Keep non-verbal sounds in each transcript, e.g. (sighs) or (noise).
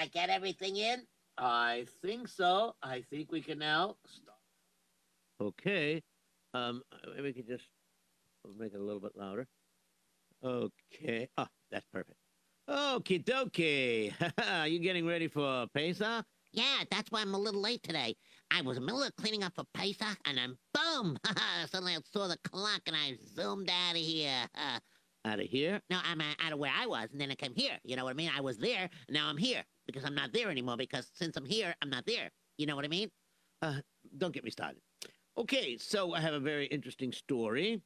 I get everything in? I think so. I think we can now start. Okay. Um, maybe we can just make it a little bit louder. Okay. Oh, that's perfect. Okie dokie. (laughs) you getting ready for Pesach? Yeah, that's why I'm a little late today. I was in the middle of cleaning up for Pesach, and then boom! (laughs) Suddenly I saw the clock, and I zoomed out of here. (laughs) Out of here? no, I'm uh, out of where I was, and then I came here. You know what I mean? I was there, and now I'm here because I'm not there anymore. Because since I'm here, I'm not there. You know what I mean? Uh, don't get me started. Okay, so I have a very interesting story.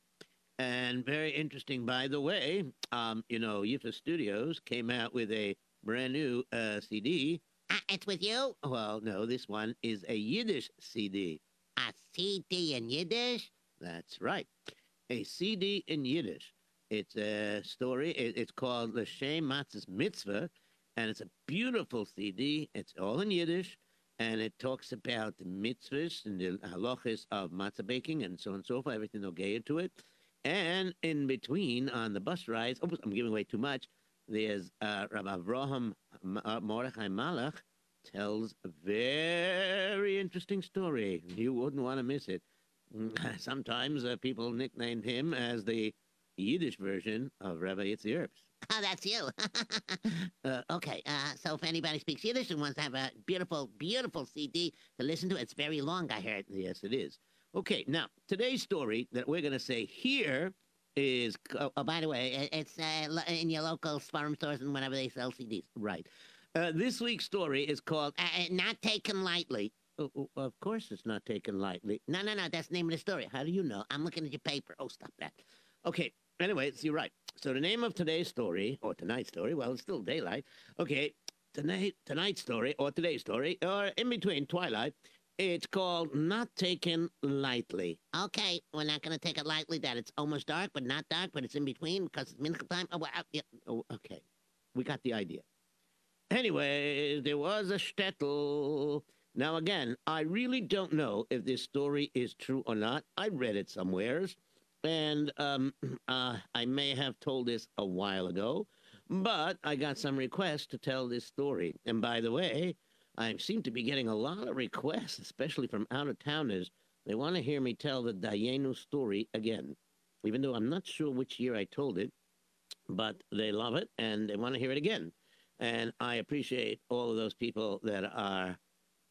And very interesting, by the way. Um, you know, Yifa Studios came out with a brand new uh, CD. Uh, it's with you? Well, no, this one is a Yiddish CD. A CD in Yiddish? That's right. A CD in Yiddish. It's a story. It, it's called L'Shem Matzah's Mitzvah, and it's a beautiful CD. It's all in Yiddish, and it talks about the mitzvahs and the halachas of matzah baking and so on and so forth, everything they'll get into it. And in between, on the bus rides, oh, I'm giving away too much. There's uh, Rabbi Avraham uh, Mordechai Malach tells a very interesting story. You wouldn't want to miss it. (laughs) Sometimes uh, people nickname him as the Yiddish version of Rabbi Yitzhak. Oh, that's you. (laughs) uh, okay, uh, so if anybody speaks Yiddish and wants to have a beautiful, beautiful CD to listen to, it's very long, I heard. Yes, it is. Okay, now, today's story that we're going to say here is. Oh, oh, by the way, it's uh, in your local farm stores and whenever they sell CDs. Right. Uh, this week's story is called uh, uh, Not Taken Lightly. Oh, oh, of course it's not taken lightly. No, no, no, that's the name of the story. How do you know? I'm looking at your paper. Oh, stop that. Okay, anyways, you're right. So the name of today's story, or tonight's story, well, it's still daylight. Okay, tonight, tonight's story, or today's story, or in between twilight, it's called Not Taken Lightly. Okay, we're not going to take it lightly that it's almost dark, but not dark, but it's in between because it's mincha time. Oh, well, yeah. Oh, okay. We got the idea. Anyway, there was a shtetl. Now, again, I really don't know if this story is true or not. I read it somewheres, and um, (clears throat) uh, I may have told this a while ago, but I got some requests to tell this story. And by the way, I seem to be getting a lot of requests, especially from out of towners. They want to hear me tell the Dayenu story again, even though I'm not sure which year I told it, but they love it and they want to hear it again. And I appreciate all of those people that are,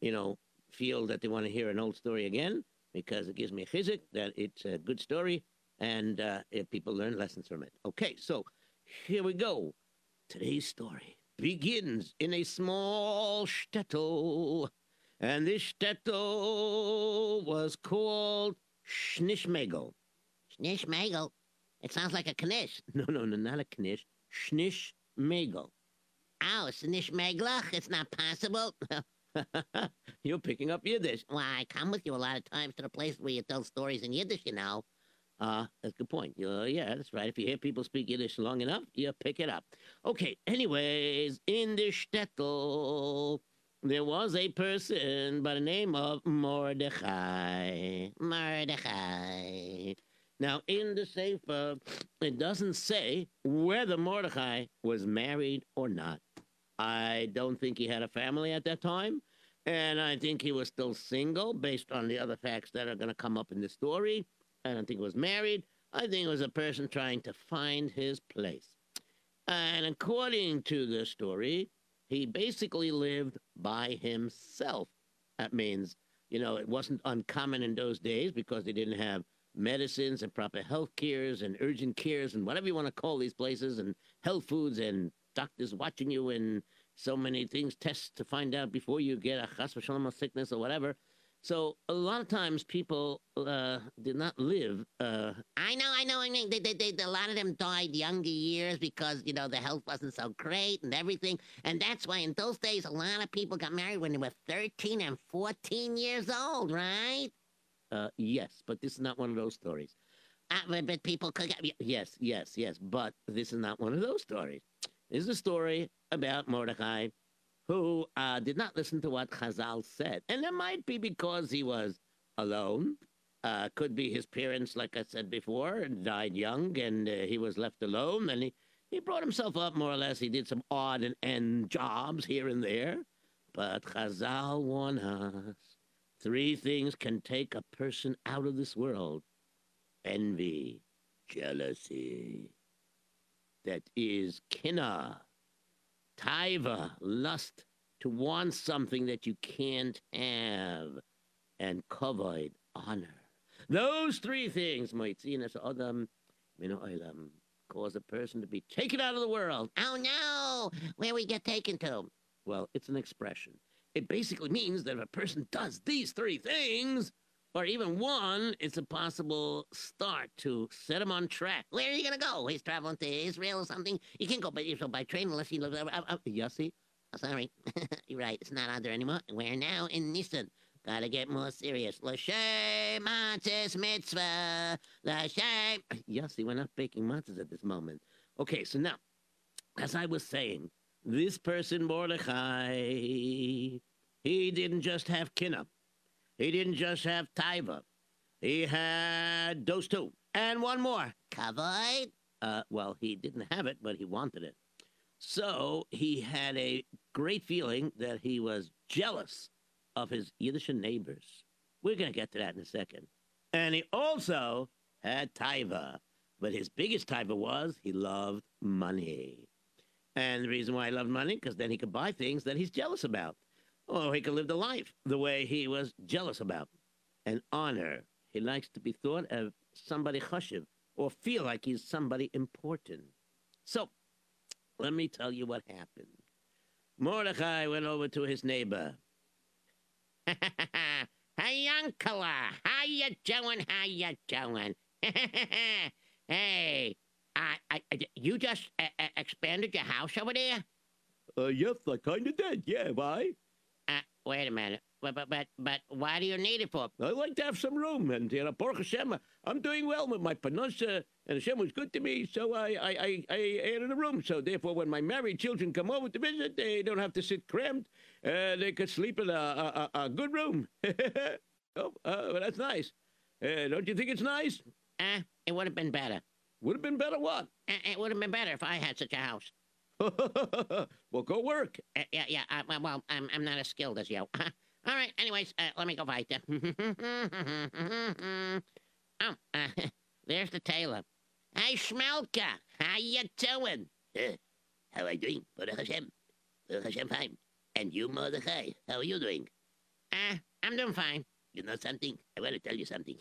you know, feel that they want to hear an old story again because it gives me chizik that it's a good story and uh, people learn lessons from it. Okay, so here we go. Today's story begins in a small shtetl, and this shtetl was called Schnishmegel. Schnishmegel? It sounds like a knish. (laughs) No, no, no, not a knish. Schnishmegel. Oh, Schnishmeglach? It's not possible. (laughs) You're picking up Yiddish. Well, I come with you a lot of times to the place where you tell stories in Yiddish, you know. Uh, that's a good point. Uh, yeah, that's right. If you hear people speak Yiddish long enough, you pick it up. Okay, anyways, in the shtetl, there was a person by the name of Mordechai. Mordechai. Now, in the Sefer, it doesn't say whether Mordechai was married or not. I don't think he had a family at that time, and I think he was still single based on the other facts that are going to come up in the story. I don't think he was married. I think it was a person trying to find his place. And according to the story, he basically lived by himself. That means, you know, it wasn't uncommon in those days because they didn't have medicines and proper health cares and urgent cares and whatever you want to call these places and health foods and doctors watching you and so many things, tests to find out before you get a chas sickness or whatever. So a lot of times people uh, did not live. Uh, I know, I know. I mean, they, they, they, a lot of them died younger years because you know the health wasn't so great and everything, and that's why in those days a lot of people got married when they were thirteen and fourteen years old, right? Uh, yes, but this is not one of those stories. Uh, but people could get. Yes, yes, yes, but this is not one of those stories. This is a story about Mordecai who uh, did not listen to what Chazal said. And that might be because he was alone. Uh, could be his parents, like I said before, died young and uh, he was left alone. And he, He brought himself up more or less. He did some odd and end jobs here and there. But Chazal warned us three things can take a person out of this world envy, jealousy, that is kina, taiva, lust, to want something that you can't have, and kavod, honor. Those three things, Moitzinas Adam, Mino Olam, cause a person to be taken out of the world. Oh no! Where we get taken to? Well, it's an expression. It basically means that if a person does these three things, or even one, it's a possible start to set him on track. Where are you gonna go? He's traveling to Israel or something. You can't go by, so by train unless you live. Uh, uh, Yossi? oh, sorry, (laughs) you're right. It's not out there anymore. We're now in Nissan. Gotta get more serious. L'shem matzes mitzvah. L'shem. Yossi, we're not baking matzahs at this moment. Okay, so now, as I was saying, this person, Mordechai, he didn't just have kinna. He didn't just have taiva. He had those two. And one more. Kavod. Uh, well, he didn't have it, but he wanted it. So he had a great feeling that he was jealous of his Yiddish neighbors. We're going to get to that in a second. And he also had taiva, but his biggest taiva was he loved money. And the reason why he loved money, because then he could buy things that he's jealous about. Or he could live the life the way he was jealous about. And honor. He likes to be thought of somebody chashiv, or feel like he's somebody important. So, let me tell you what happened. Mordecai went over to his neighbor. (laughs) hey, Uncle, how you doing? How you doing? (laughs) hey, I, I, you just uh, uh, expanded your house over there? Uh, yes, I kind of did. Yeah, why? Wait a minute. But, but, but, but why do you need it for? I like to have some room, and you know, Baruch Hashem, I'm doing well with my parnassa, and Hashem was good to me, so I, I, I, I added a room. So therefore, when my married children come over to visit, they don't have to sit cramped. Uh, they could sleep in a, a, a good room. (laughs) oh, uh, well, that's nice. Uh, don't you think it's nice? Uh, it would have been better. Would have been better what? Uh, it would have been better if I had such a house. (laughs) well, go work. Uh, yeah, yeah. Uh, well, I'm, I'm not as skilled as you. (laughs) All right. Anyways, uh, let me go weiter. (laughs) oh, uh, there's the tailor. Hey, Schmelka, how you doing? How I doing? Baruch Hashem. Baruch Hashem fine. And you, Mordechai, how are you doing? Uh, I'm doing fine. You know something? I want to tell you something.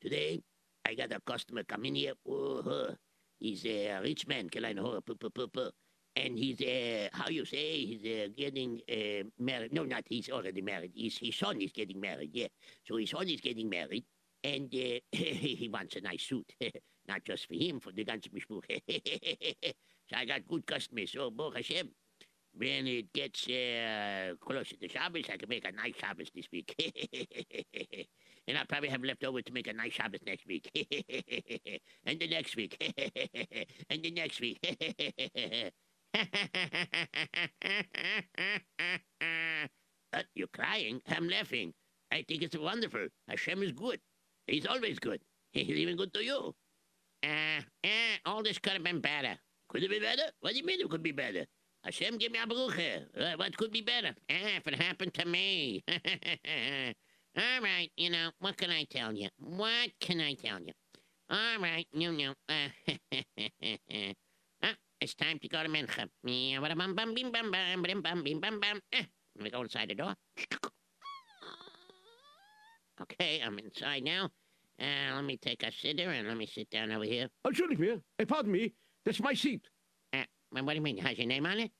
Today, I got a customer come in here. He's a rich man, ho, and he's uh, how you say he's uh, getting uh, married. No, not he's already married. His his son is getting married. Yeah, so his son is getting married, and uh, (laughs) he wants a nice suit, (laughs) not just for him, for the ganze mishpuch. (laughs) so I got good customers. So Baruch Hashem, when it gets uh, closer to Shabbos, I can make a nice Shabbos this week. And I'll probably have left over to make a nice Shabbos next week. (laughs) and the next week. (laughs) and the next week. (laughs) uh, you're crying. I'm laughing. I think it's wonderful. Hashem is good. He's always good. He's even good to you. Uh, eh, all this could have been better. Could it be better? What do you mean it could be better? Hashem, give me a baruch. Uh, what could be better? Eh, if it happened to me. All right, you know, what can I tell you? What can I tell you? All right, you know, (laughs) uh, ah, it's time to go to Mincha. Eh, let me go inside the door. (laughs) Okay, I'm inside now. Uh, let me take a sitter and let me sit down over here. Oh, surely, Hey, pardon me. That's my seat. Uh, what do you mean? Has your name on it?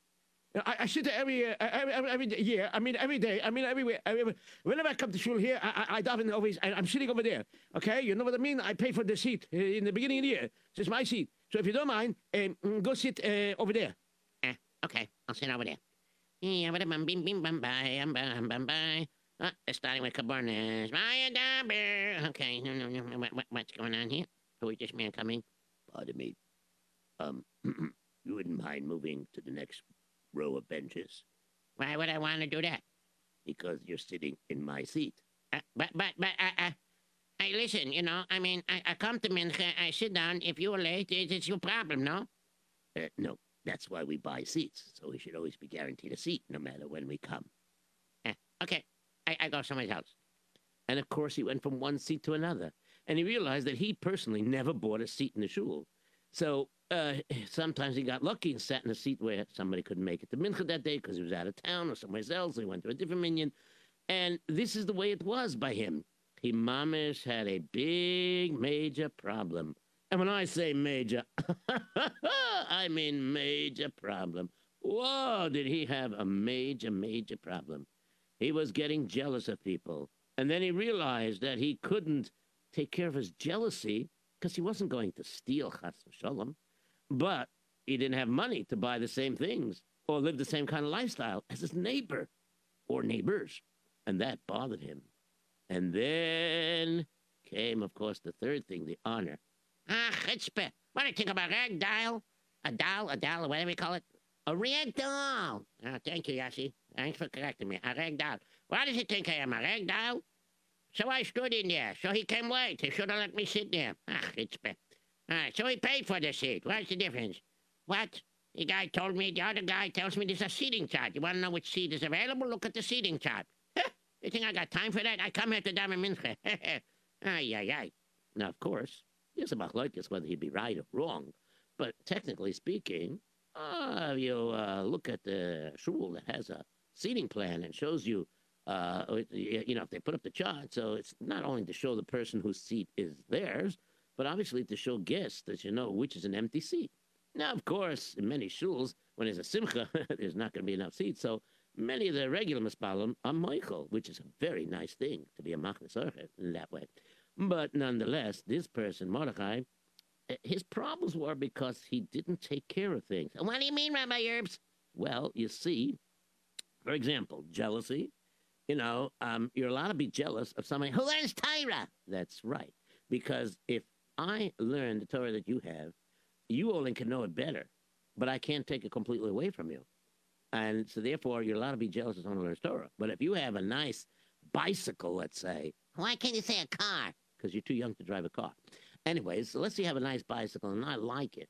I, I sit there every, uh, every, every, every year. I mean, every day. I mean, everywhere. Every, whenever I come to shul here, I, I, I daven always. I, I'm sitting over there. Okay, you know what I mean? I pay for the seat uh, in the beginning of the year. This is my seat. So if you don't mind, um, go sit uh, over there. Uh, okay, I'll sit over there. Yeah, but bum bim bim bum bye bum bum. Uh, starting with Cabernet. Okay, no, no, no. What, what, what's going on here? Who is this man coming? Pardon me. Um, (clears throat) you wouldn't mind moving to the next row of benches? Why would I want to do that? Because you're sitting in my seat. Uh, but, but, but, uh, uh, I listen, you know, I mean, I, I come to Mincha, I sit down. If you're late, it's, it's your problem, no? Uh, no, that's why we buy seats, so we should always be guaranteed a seat no matter when we come. Eh, okay, I, I go somewhere else. And of course, he went from one seat to another. And he realized that he personally never bought a seat in the shul. So uh, (clears throat) sometimes he got lucky and sat in a seat where somebody couldn't make it to Mincha that day because he was out of town or somewhere else. He went to a different minyan. And this is the way it was by him. He mamish had a big, major problem. And when I say major, (laughs) I mean major problem. Whoa, did he have a major, major problem? He was getting jealous of people. And then he realized that he couldn't take care of his jealousy because he wasn't going to steal Chas Shalom. But he didn't have money to buy the same things or live the same kind of lifestyle as his neighbor or neighbors. And that bothered him. And then came, of course, the third thing, the honor. Ah, chutzpah. What do you think about rag dial? A doll, a doll, whatever you call it? A rag doll. Oh, thank you, Yossi. Thanks for correcting me. A rag doll. Why does he think I am a rag doll? So I stood in there. So he came late. He should have let me sit there. Ah, chutzpah. So he paid for the seat. What's the difference? What? The guy told me, the other guy tells me there's a seating chart. You want to know which seat is available? Look at the seating chart. (laughs) you think I got time for that? I come here to Daven Mincha. (laughs) ay, ay, ay. Now, of course, about like is whether he'd be right or wrong. But technically speaking, uh, you uh, look at the shul that has a seating plan and shows you, uh, you know, if they put up the chart, so it's not only to show the person whose seat is theirs, but obviously to show guests that you know which is an empty seat. Now, of course, in many shuls, when there's a simcha, (laughs) there's not going to be enough seats. So many of the regular mispalim are Michael, which is a very nice thing to be a machnas in that way. But nonetheless, this person, Mordechai, eh, his problems were because he didn't take care of things. What do you mean, Rabbi Herbst? Well, you see, for example, jealousy. You know, um, you're allowed to be jealous of somebody who learns Torah. That's right. Because if I learn the Torah that you have, you only can know it better, but I can't take it completely away from you. And so therefore, you're allowed to be jealous of someone who learns Torah. But if you have a nice bicycle, let's say. Why can't you say a car? Because you're too young to drive a car. Anyways, so let's say you have a nice bicycle and I like it.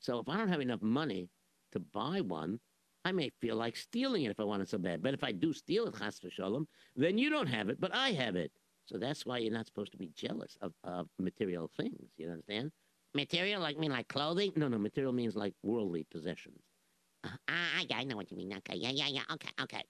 So if I don't have enough money to buy one, I may feel like stealing it if I want it so bad. But if I do steal it, chas v'shalom, then you don't have it, but I have it. So that's why you're not supposed to be jealous of, of material things. You understand? Material, like mean like clothing? No, no. Material means like worldly possessions. Uh, I, I know what you mean. Okay, yeah, yeah, yeah. Okay, okay.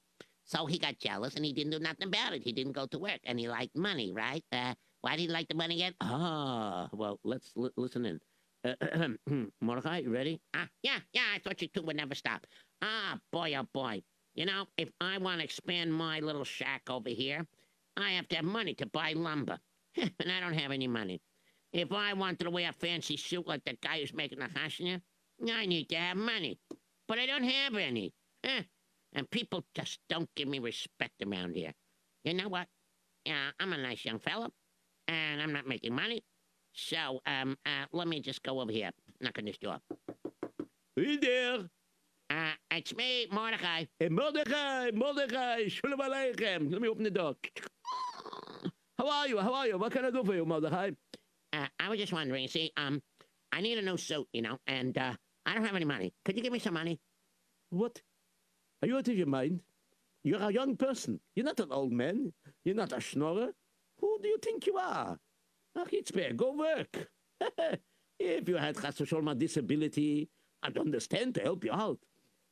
So he got jealous and he didn't do nothing about it. He didn't go to work and he liked money, right? Uh, why did he like the money again? Ah, well, let's li- listen in. Uh, (clears throat) Mordechai, you ready? Ah, yeah, yeah. I thought you two would never stop. Ah, boy, oh boy. You know, if I want to expand my little shack over here, I have to have money to buy lumber. (laughs) and I don't have any money. If I wanted to wear a fancy suit like the guy who's making the chashnya, I need to have money. But I don't have any. Eh. And people just don't give me respect around here. You know what? Yeah, I'm a nice young fella, and I'm not making money. So, um, uh, let me just go over here, knock on this door. Hey there. Uh, it's me, Mordecai. Hey, Mordecai, Mordecai, Shalom Aleichem. Let me open the door. How are you? How are you? What can I do for you, Mordechai? Uh, I was just wondering, see, um, I need a new suit, you know, and, uh, I don't have any money. Could you give me some money? What? Are you out of your mind? You're a young person. You're not an old man. You're not a schnorrer. Who do you think you are? Ach, it's bad. Go work. (laughs) if you had a disability, I'd understand to help you out.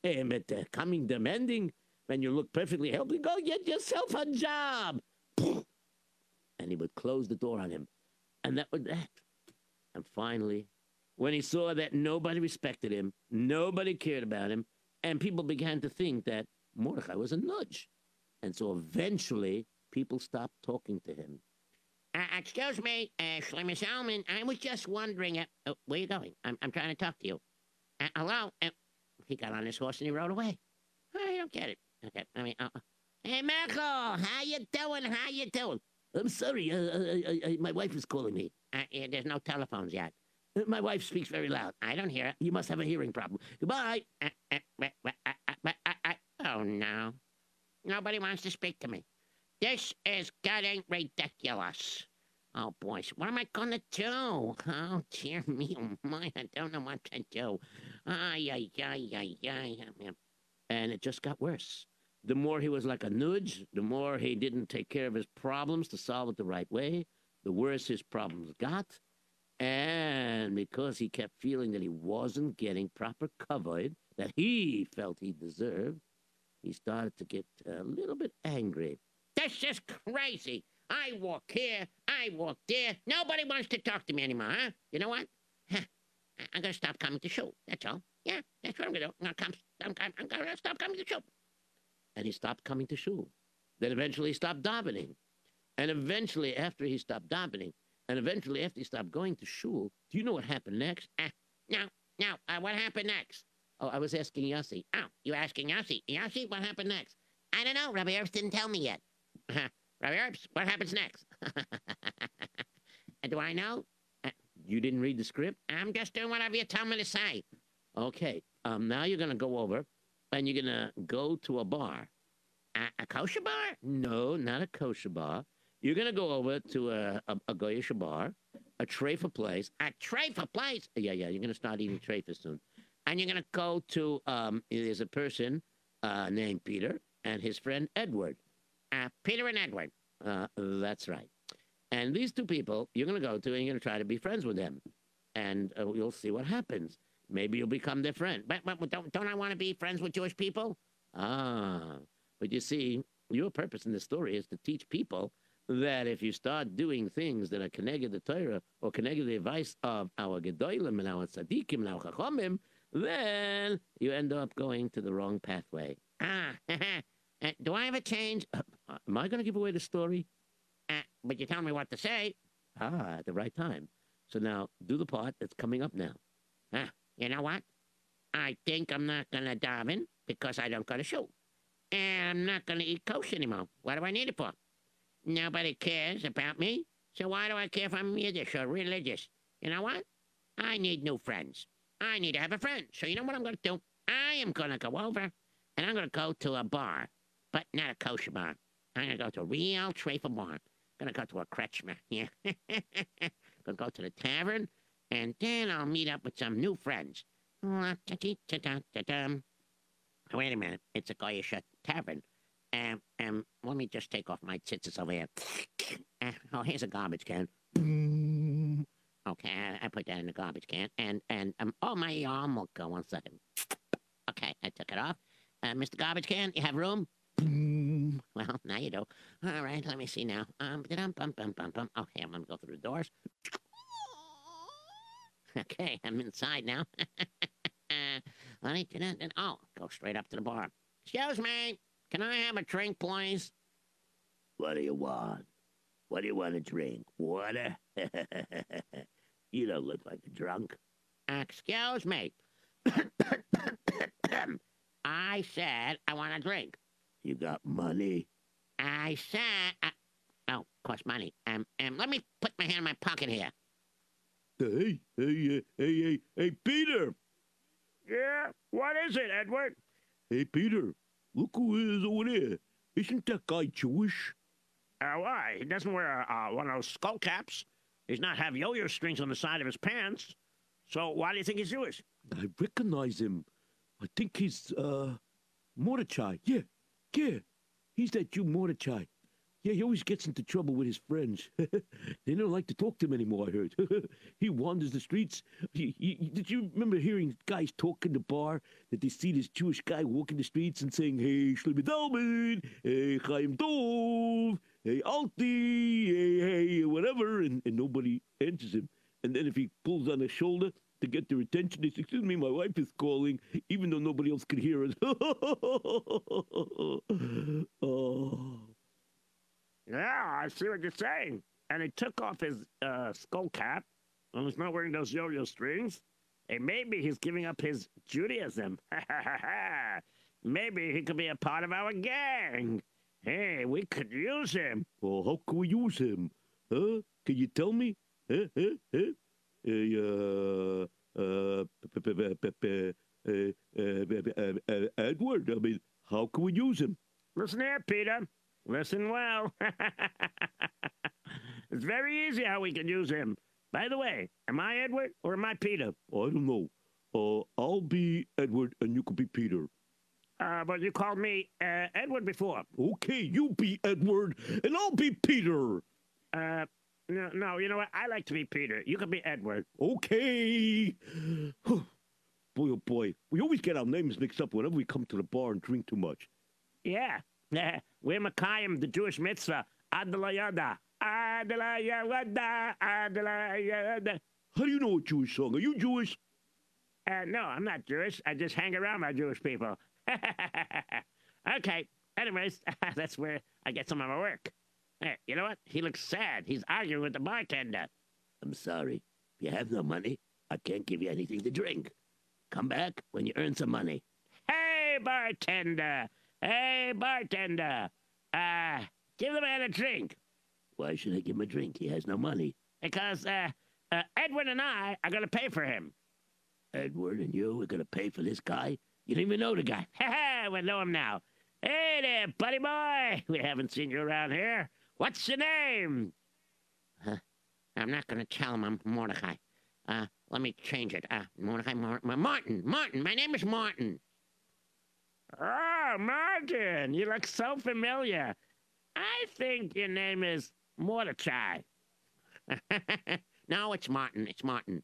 Eh, but uh, coming demanding when you look perfectly healthy, go get yourself a job and he would close the door on him. And that was that. And finally, when he saw that nobody respected him, nobody cared about him, and people began to think that Mordecai was a nudge. And so eventually, people stopped talking to him. Uh, excuse me, uh, Shlomo Salman, I was just wondering, uh, oh, where you going? I'm, I'm trying to talk to you. Uh, hello? Uh, he got on his horse and he rode away. I don't get it. Okay, I mean, uh, hey, Michael, how you doing? How you doing? I'm sorry. Uh, uh, uh, my wife is calling me. There's no telephones yet. My wife speaks very loud. I don't hear it. You must have a hearing problem. Goodbye. Oh, no. Nobody wants to speak to me. This is getting ridiculous. Oh, boys, what am I going to do? Oh, dear me, oh, my, I don't know what to do. Ay, ay, ay, ay. ay. And it just got worse. The more he was like a nudge, the more he didn't take care of his problems to solve it the right way, the worse his problems got. And because he kept feeling that he wasn't getting proper covered that he felt he deserved, he started to get a little bit angry. That's just crazy. I walk here, I walk there. Nobody wants to talk to me anymore, huh? You know what? Huh. I- I'm gonna stop coming to shul. That's all. Yeah, that's what I'm gonna do. I'm I'm gonna stop coming to shul. And he stopped coming to shul. Then eventually he stopped davening. And eventually, after he stopped davening, and eventually after he stopped going to shul, do you know what happened next? Now, now, uh, what happened next? Oh, I was asking Yossi. Oh, you asking Yossi? Yossi, what happened next? I don't know. Rabbi Herbst didn't tell me yet. (laughs) Rabbi Herbst, what happens next? (laughs) do I know? You didn't read the script? I'm just doing whatever you tell me to say. Okay. Um, now you're going to go over and you're going to go to a bar. A, a kosher bar? No, not a kosher bar. You're going to go over to a, a, a goyish bar, a treifa place. A treifa place? Yeah, yeah, you're going to start eating treifa soon. And you're going to go to, um, there's a person uh, named Peter and his friend Edward. Uh, Peter and Edward. Uh, that's right. And these two people, you're going to go to and you're going to try to be friends with them. And uh, you'll see what happens. Maybe you'll become their friend. But, but, don't, don't I want to be friends with Jewish people? Ah, but you see, your purpose in this story is to teach people that if you start doing things that are connected to Torah or connected to the advice of our Gedolim and our Tzaddikim and our Chachomim, then you end up going to the wrong pathway. Ah, uh, (laughs) do I ever change? Uh, am I going to give away the story? Uh, but you tell me what to say. Ah, at the right time. So now do the part that's coming up now. Ah, you know what? I think I'm not going to dive in because I don't go to shul. And I'm not going to eat kosher anymore. What do I need it for? Nobody cares about me. So why do I care if I'm Yiddish or religious? You know what? I need new friends. I need to have a friend. So you know what I'm going to do? I am going to go over and I'm going to go to a bar, but not a kosher bar. I'm going to go to a real treifa bar. I'm going to go to a kretschmer. (laughs) Yeah. (laughs) going to go to the tavern and then I'll meet up with some new friends. Wait a minute. It's a Goyish tavern. Um, um, let me just take off my tzitzis over here. Uh, (coughs) oh, here's a garbage can. Okay, I, I put that in the garbage can. And, and, um, oh, my arm will go. One second. Okay, I took it off. Uh, Mr. Garbage Can, you have room? Well, now you do. All right, let me see now. Um, bum, bum, bum, bum, bum. Okay, I'm gonna go through the doors. (laughs) Okay, I'm inside now. (laughs) Let me do that. Oh, go straight up to the bar. Excuse me, can I have a drink, please? What do you want? What do you want to drink? Water? (laughs) you don't look like a drunk. Excuse me. (coughs) I said I want a drink. You got money? I said. I... Oh, cost money. Um, um, let me put my hand in my pocket here. Hey, hey, hey, hey, hey, Peter! Yeah, what is it, Edward? Hey, Peter, look who is over there. Isn't that guy Jewish? Uh, why? He doesn't wear uh, one of those skull caps. He's not have yo-yo strings on the side of his pants. So why do you think he's Jewish? I recognize him. I think he's, uh, Mordechai. Yeah, yeah. He's that Jew Mordechai. Yeah, he always gets into trouble with his friends. (laughs) they don't like to talk to him anymore, I heard. (laughs) he wanders the streets. He, he, did you remember hearing guys talk in the bar that they see this Jewish guy walking the streets and saying, Hey, Shlomi Dalman, hey, Chaim Tov, hey, Alti, hey, hey, whatever, and, and nobody answers him. And then if he pulls on his shoulder to get their attention, they say, Excuse me, my wife is calling, even though nobody else could hear us. (laughs) oh. Yeah, I see what you're saying. And he took off his uh, skull cap, and he's not wearing those yo-yo strings. And maybe he's giving up his Judaism. Ha ha ha ha. Maybe he could be a part of our gang. Hey, we could use him. Well, how can we use him? Huh? Can you tell me? Huh? Huh? Huh? Uh, uh, uh, uh, uh, uh, Edward, I mean, how can we use him? Listen here, Peter. Listen well. (laughs) it's very easy how we can use him. By the way, am I Edward or am I Peter? I don't know. Uh, I'll be Edward and you could be Peter. Uh, but you called me uh, Edward before. Okay, you be Edward and I'll be Peter. Uh, no, no, you know what? I like to be Peter. You can be Edward. Okay. (sighs) boy, oh boy, we always get our names mixed up whenever we come to the bar and drink too much. Yeah. (laughs) We're Makayim, the Jewish mitzvah. Adalayada. Adalayada. Adalayada. How do you know a Jewish song? Are you Jewish? Uh, no, I'm not Jewish. I just hang around my Jewish people. (laughs) okay. Anyways, (laughs) that's where I get some of my work. Hey, you know what? He looks sad. He's arguing with the bartender. I'm sorry. If you have no money, I can't give you anything to drink. Come back when you earn some money. Hey, bartender! Hey, bartender! Uh, give the man a drink. Why should I give him a drink? He has no money. Because, uh, uh Edward and I are gonna pay for him. Edward and you are gonna pay for this guy? You don't even know the guy. (laughs) Ha ha! We know him now. Hey there, buddy boy! We haven't seen you around here. What's your name? Huh? I'm not going to tell him I'm Mordecai. Uh, let me change it. Uh, Mordecai, Mar- Martin. Martin. My name is Martin. Oh, Martin. You look so familiar. I think your name is Mordecai. (laughs) no, it's Martin. It's Martin.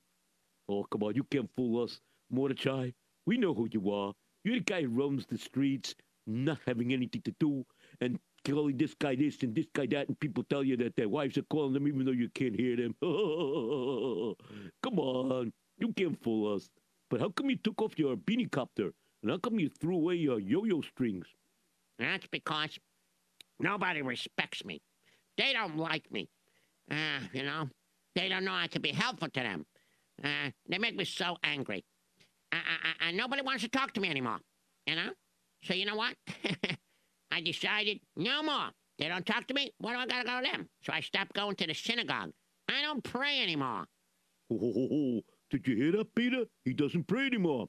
Oh, come on. You can't fool us, Mordecai. We know who you are. You're the guy who roams the streets, not having anything to do, and calling this guy this and this guy that, and people tell you that their wives are calling them even though you can't hear them. (laughs) come on, you can't fool us. But how come you took off your beanie copter? And how come you threw away your yo-yo strings? That's because nobody respects me. They don't like me. Uh, you know, they don't know I can be helpful to them. Uh, they make me so angry. And nobody wants to talk to me anymore. You know? So you know what? (laughs) I decided no more. They don't talk to me. What do I gotta go to them? So I stopped going to the synagogue. I don't pray anymore. Oh, did you hear that, Peter? He doesn't pray anymore.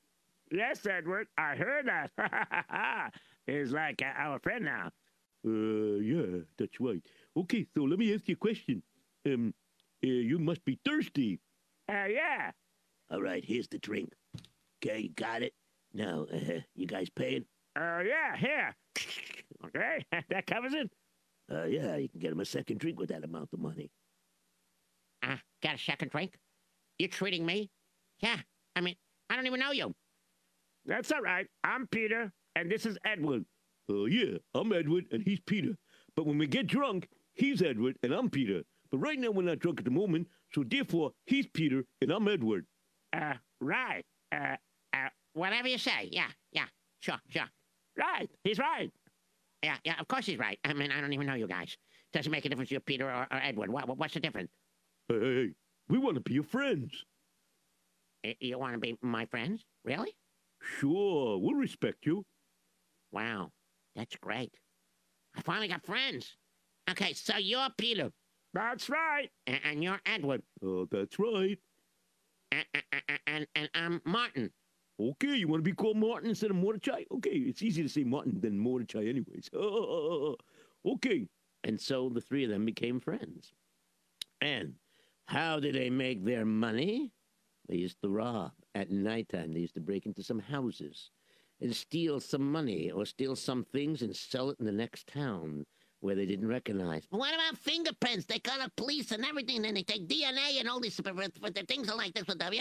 Yes, Edward, I heard that. (laughs) He's like uh, our friend now. Uh, yeah, that's right. Okay, so let me ask you a question. Um, uh, you must be thirsty. Uh, yeah. All right, here's the drink. Okay, you got it. Now, uh, you guys paying? Uh, yeah, here. Okay, (laughs) that covers it. Uh, yeah, you can get him a second drink with that amount of money. Ah, uh, got a second drink? You're treating me? Yeah, I mean, I don't even know you. That's all right. I'm Peter, and this is Edward. Oh, uh, yeah, I'm Edward, and he's Peter. But when we get drunk, he's Edward, and I'm Peter. But right now, we're not drunk at the moment, so therefore, he's Peter, and I'm Edward. Uh, right. Uh, uh, whatever you say. Yeah, yeah, sure, sure. Right, he's right. Yeah, yeah, of course he's right. I mean, I don't even know you guys. Doesn't make a difference if you're Peter or, or Edward. What, what's the difference? Hey, hey, we want to be your friends. You want to be my friends? Really? Sure, we'll respect you. Wow, that's great. I finally got friends. Okay, so you're Peter. That's right. And, and you're Edward. Oh, that's right. And, and, and, and I'm Martin. Okay, you want to be called Martin instead of Mordechai? Okay, it's easier to say Martin than Mordechai, anyways. (laughs) okay. And so the three of them became friends. And how did they make their money? They used to rob at nighttime. They used to break into some houses and steal some money or steal some things and sell it in the next town where they didn't recognize. What about fingerprints? They call the police and everything, and they take DNA and all these things like this with them.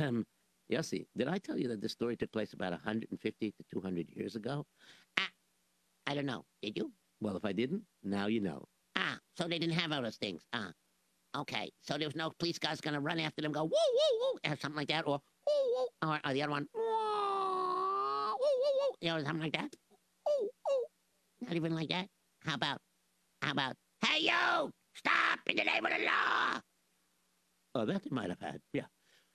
um, Yossi, did I tell you that this story took place about 150 to 200 years ago? Ah, I don't know. Did you? Well, if I didn't, now you know. Ah, so they didn't have all those things. Ah, okay. So there was no police guys going to run after them, go woo woo woo, or something like that, or woo woo, or, or the other one, woo woo woo, you know, something like that. Woo woo. Not even like that. How about, how about, hey you, stop in the name of the law. Oh, that they might have had. Yeah.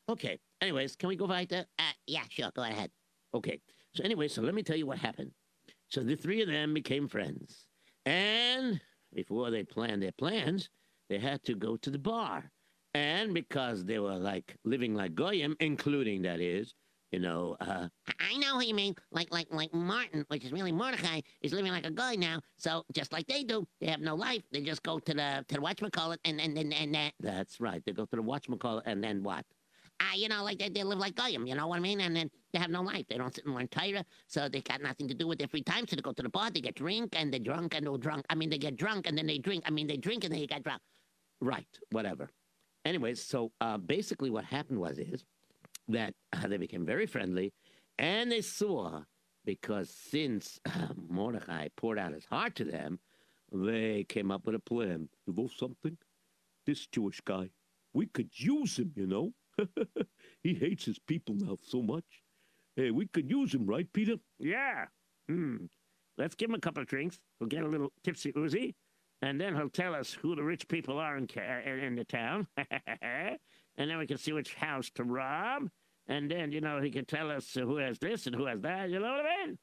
Okay. Anyways, can we go weiter? Uh, yeah, sure. Go ahead. Okay. So anyway, so let me tell you what happened. So the three of them became friends. And before they planned their plans, they had to go to the bar. And because they were like living like Goyim, including that is, you know, uh, I know what you mean. Like, like, like Martin, which is really Mordecai, is living like a guy now. So just like they do, they have no life. They just go to the to the whatchamacallit and and and and that. That's right. They go to the whatchamacallit and then what? uh, you know, like they, they live like Goyim, you know what I mean? And then they have no life. They don't sit and learn Torah, so they got nothing to do with their free time. So they go to the bar, they get drink, and they drunk and they're drunk. I mean, they get drunk and then they drink. I mean, they drink and then they get drunk. Right, whatever. Anyways, so uh, basically what happened was is that uh, they became very friendly, and they saw because since uh, Mordecai poured out his heart to them, they came up with a plan. You know something? This Jewish guy, we could use him, you know. (laughs) he hates his people now so much. Hey, we could use him, right, Peter? Yeah. Hmm. Let's give him a couple of drinks. We'll get a little tipsy oozy, and then he'll tell us who the rich people are in, in the town. (laughs) and then we can see which house to rob. And then, you know, he can tell us who has this and who has that. You know what I mean?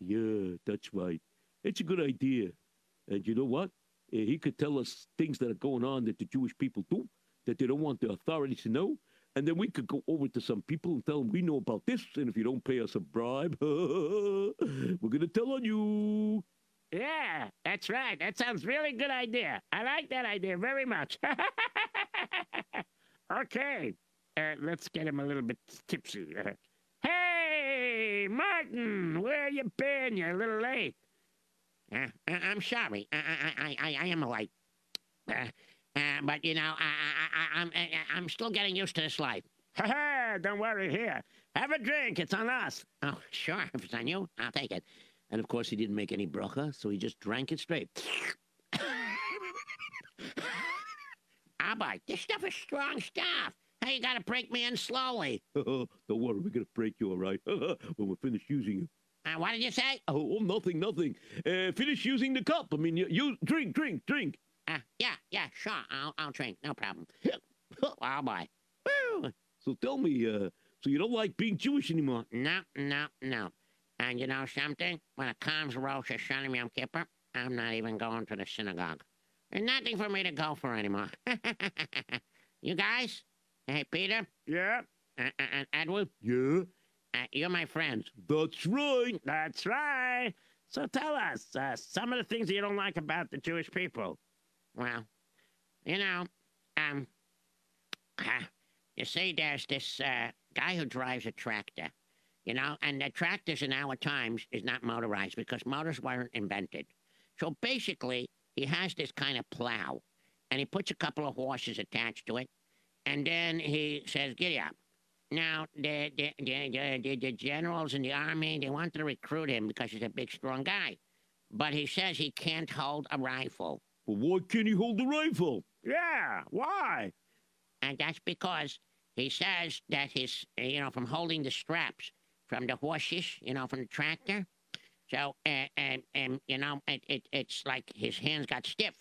Yeah, that's right. It's a good idea. And you know what? Eh, He could tell us things that are going on that the Jewish people do that they don't want the authorities to know. And then we could go over to some people and tell them we know about this. And if you don't pay us a bribe, (laughs) we're going to tell on you. Yeah, that's right. That sounds really good idea. I like that idea very much. (laughs) okay, uh, let's get him a little bit tipsy. Uh, (laughs) hey, Martin, where you been? You're a little late. Uh, I- I'm sorry. I, I, I, I, I am late. Uh, uh, but you know, I, I, I'm, I'm still getting used to this life. (laughs) Don't worry. Here, have a drink. It's on us. Oh, sure. If it's on you, I'll take it. And of course, he didn't make any bracha, so he just drank it straight. Abba, this stuff is strong stuff. Hey, you gotta break me in slowly. (laughs) don't worry, we're to break you all right (laughs) when we're finished using it. Uh, what did you say? Oh, nothing, nothing. Uh, finish using the cup. I mean, you, you drink, drink, drink. Uh, yeah, yeah, sure. I'll, I'll drink. No problem. (laughs) oh boy. So tell me, uh, so you don't like being Jewish anymore? No, no, no. And you know something? When it comes to Rosh Hashanah Yom Kippur, I'm not even going to the synagogue. There's nothing for me to go for anymore. (laughs) you guys? Hey, Peter? Yeah, Uh, uh, uh, Edward? Yeah, Uh, you're my friends. that's right. that's right. So tell us uh, some of the things that you don't like about the Jewish people. Well, you know, um, uh, (sighs) you see, there's this uh, guy who drives a tractor, you know, and the tractors in our times is not motorized because motors weren't invented. So basically, he has this kind of plow, and he puts a couple of horses attached to it, and then he says, "Giddy up." Now, the the, the, the, the the generals in the army they want to recruit him because he's a big, strong guy, but he says he can't hold a rifle. But why can't he hold the rifle? Yeah, why? And that's because he says that his, you know, from holding the straps from the horses, you know, from the tractor. So, uh, and, and, you know, it, it, it's like his hands got stiff.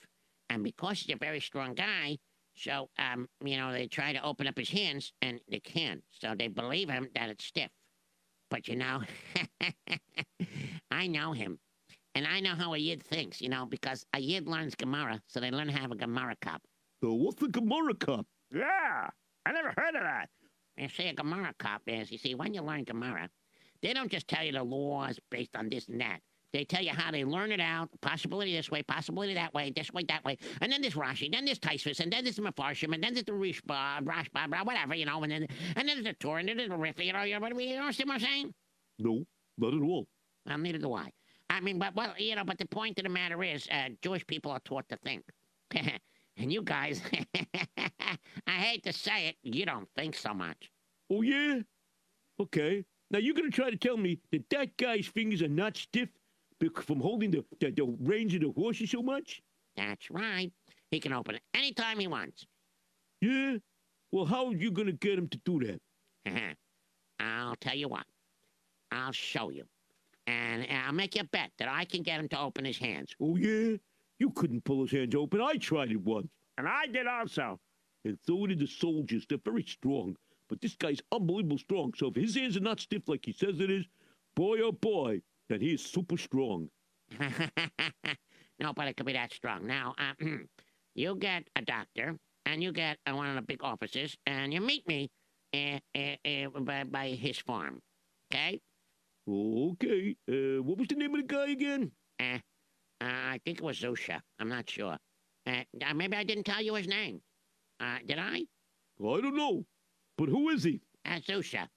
And because he's a very strong guy, so, um, you know, they try to open up his hands and they can't. So they believe him that it's stiff. But, you know, (laughs) I know him. And I know how a Yid thinks, you know, because a Yid learns Gemara, so they learn how to have a Gemara kop. So what's the Gemara kop? Yeah, I never heard of that. You see, a Gemara kop is, you see, when you learn Gemara, they don't just tell you the laws based on this and that. They tell you how they learn it out, possibility this way, possibility that way, this way, that way, and then this Rashi, then this Taisvis, and then this Mefarshim, and then there's the Rishba, Rashba, blah, whatever, you know, and then and then there's the Torah, and then there's the Rif, you know, you know, you know what I'm saying? No, not at all. Well, neither do I. I mean, but well, you know, but the point of the matter is, uh, Jewish people are taught to think, (laughs) and you guys, (laughs) I hate to say it, you don't think so much. Oh, yeah? Okay. Now you're going to try to tell me that that guy's fingers are not stiff from holding the, the, the reins of the horses so much? That's right. He can open it anytime he wants. Yeah? Well, how are you going to get him to do that? (laughs) I'll tell you what. I'll show you. And I'll make you a bet that I can get him to open his hands. Oh, yeah? You couldn't pull his hands open. I tried it once. And I did also. And so did the soldiers. They're very strong. But this guy's unbelievable strong. So if his hands are not stiff like he says it is, boy oh boy, then he is super strong. (laughs) Nobody could be that strong. Now, uh, (clears throat) you get a doctor, and you get uh, one of the big offices, and you meet me uh, uh, uh, by, by his farm. Okay? Okay. Uh, what was the name of the guy again? Uh, I think it was Zusha. I'm not sure. Uh, uh, maybe I didn't tell you his name. Uh, did I? I don't know. But who is he? Uh, Zusha.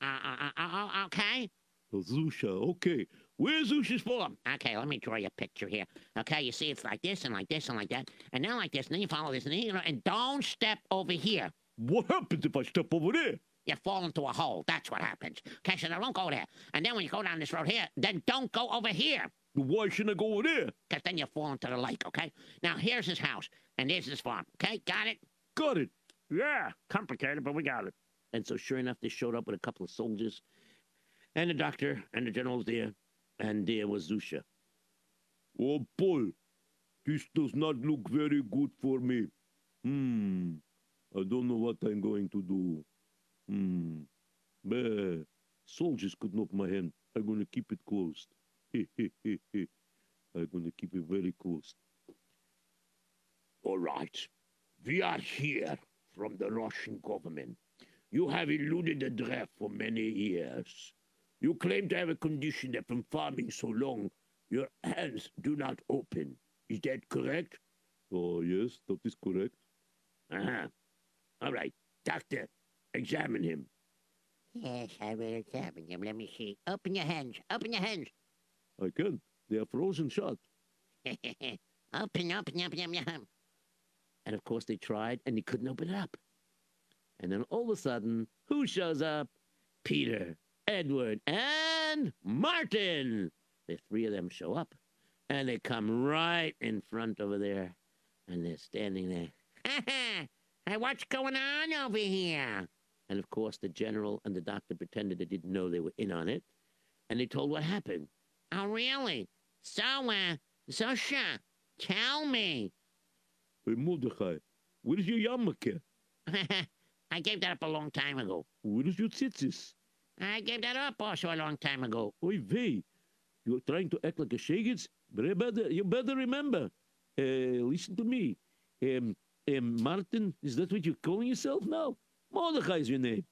Uh, uh, uh, uh, okay. Zusha. Okay. Where's Zusha's form? Okay, let me draw you a picture here. Okay, you see it's like this and like this and like that. And then like this, and then you follow this, and then you know, and don't step over here. What happens if I step over there? You fall into a hole. That's what happens. Okay, so now don't go there. And then when you go down this road here, then don't go over here. Why shouldn't I go over there? Because then you fall into the lake, okay? Now here's his house, and there's his farm. Okay, got it? Got it. Yeah, complicated, but we got it. And so, sure enough, they showed up with a couple of soldiers, and the doctor, and the general's there, and there was Zusha. Oh, Paul, this does not look very good for me. Hmm, I don't know what I'm going to do. Hmm, bah, soldiers could knock my hand. I'm going to keep it closed. I'm going to keep it very close. All right. We are here from the Russian government. You have eluded the draft for many years. You claim to have a condition that from farming so long, your hands do not open. Is that correct? Oh, yes, that is correct. Uh-huh. All right. Doctor, examine him. Yes, I will examine him. Let me see. Open your hands. Open your hands. I can. They are frozen shut. open, open, open, open, open. And of course, they tried, and they couldn't open it up. And then all of a sudden, who shows up? Peter, Edward, and Martin. The three of them show up, and they come right in front over there, and they're standing there. (laughs) hey, what's going on over here? And of course, the general and the doctor pretended they didn't know they were in on it, and they told what happened. Oh, really? So, uh, Zusha, tell me. Hey, Mordechai, where's your yarmulke? (laughs) I gave that up a long time ago. Where's your tzitzis? I gave that up also a long time ago. Oy vey, you're trying to act like a shagets? But you better, you better remember. Uh, listen to me. Um, um, Martin, is that what you're calling yourself now? Mordechai is your name.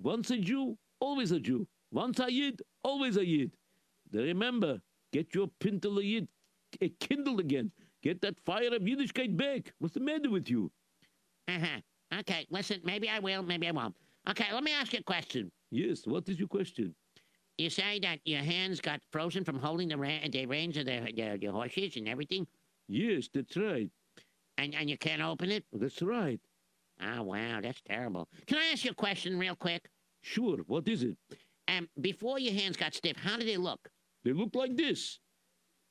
Once a Jew, always a Jew. Once a Yid, always a Yid. Remember, get your pintle Yid uh, kindled again. Get that fire of Yiddishkeit back. What's the matter with you? Uh-huh. Okay, listen, maybe I will, maybe I won't. Okay, let me ask you a question. Yes, what is your question? You say that your hands got frozen from holding the, ra- the reins of the, the, the horses and everything, Yes, that's right. and, and you can't open it? That's right. Oh, wow, that's terrible. Can I ask you a question real quick? Sure, what is it? Um, before your hands got stiff, how did they look? They look like this.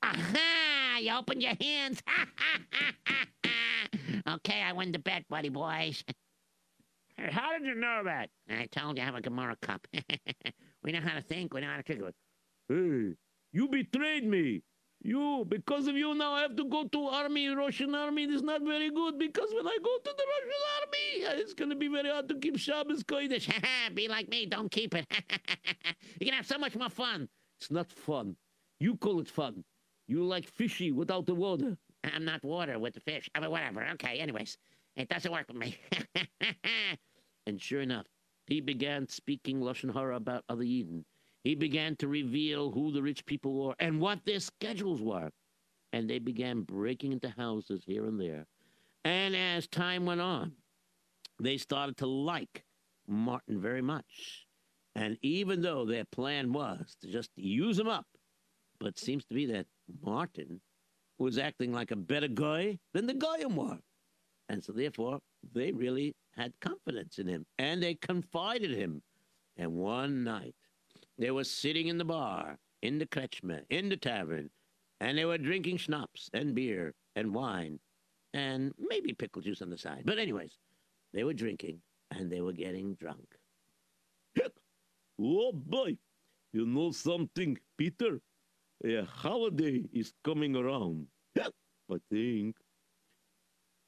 Aha! You opened your hands. (laughs) okay, I win the bet, buddy boys. Hey, how did you know that? I told you I have a Gemara kop. (laughs) we know how to think. We know how to trigger it. Hey, you betrayed me. You, because of you now I have to go to army, Russian army. This is not very good because when I go to the Russian army, uh, it's going to be very hard to keep Shabbos Kodesh. (laughs) Be like me. Don't keep it. you can have so much more fun. It's not fun. You call it fun. You like fishy without the water. I'm not water with the fish. I mean, whatever. Okay, anyways. It doesn't work with me. (laughs) And sure enough, he began speaking Lashon Hara about other Yidden. He began to reveal who the rich people were and what their schedules were. And they began breaking into houses here and there. And as time went on, they started to like Martin very much. And even though their plan was to just use him up, but it seems to be that Martin was acting like a better guy than the Goyim were. And so therefore, they really had confidence in him and they confided him. And one night, they were sitting in the bar, in the kretschmer, in the tavern, and they were drinking schnapps and beer and wine and maybe pickle juice on the side. But, anyways, they were drinking and they were getting drunk. Oh boy, you know something, Peter? A holiday is coming around. I think.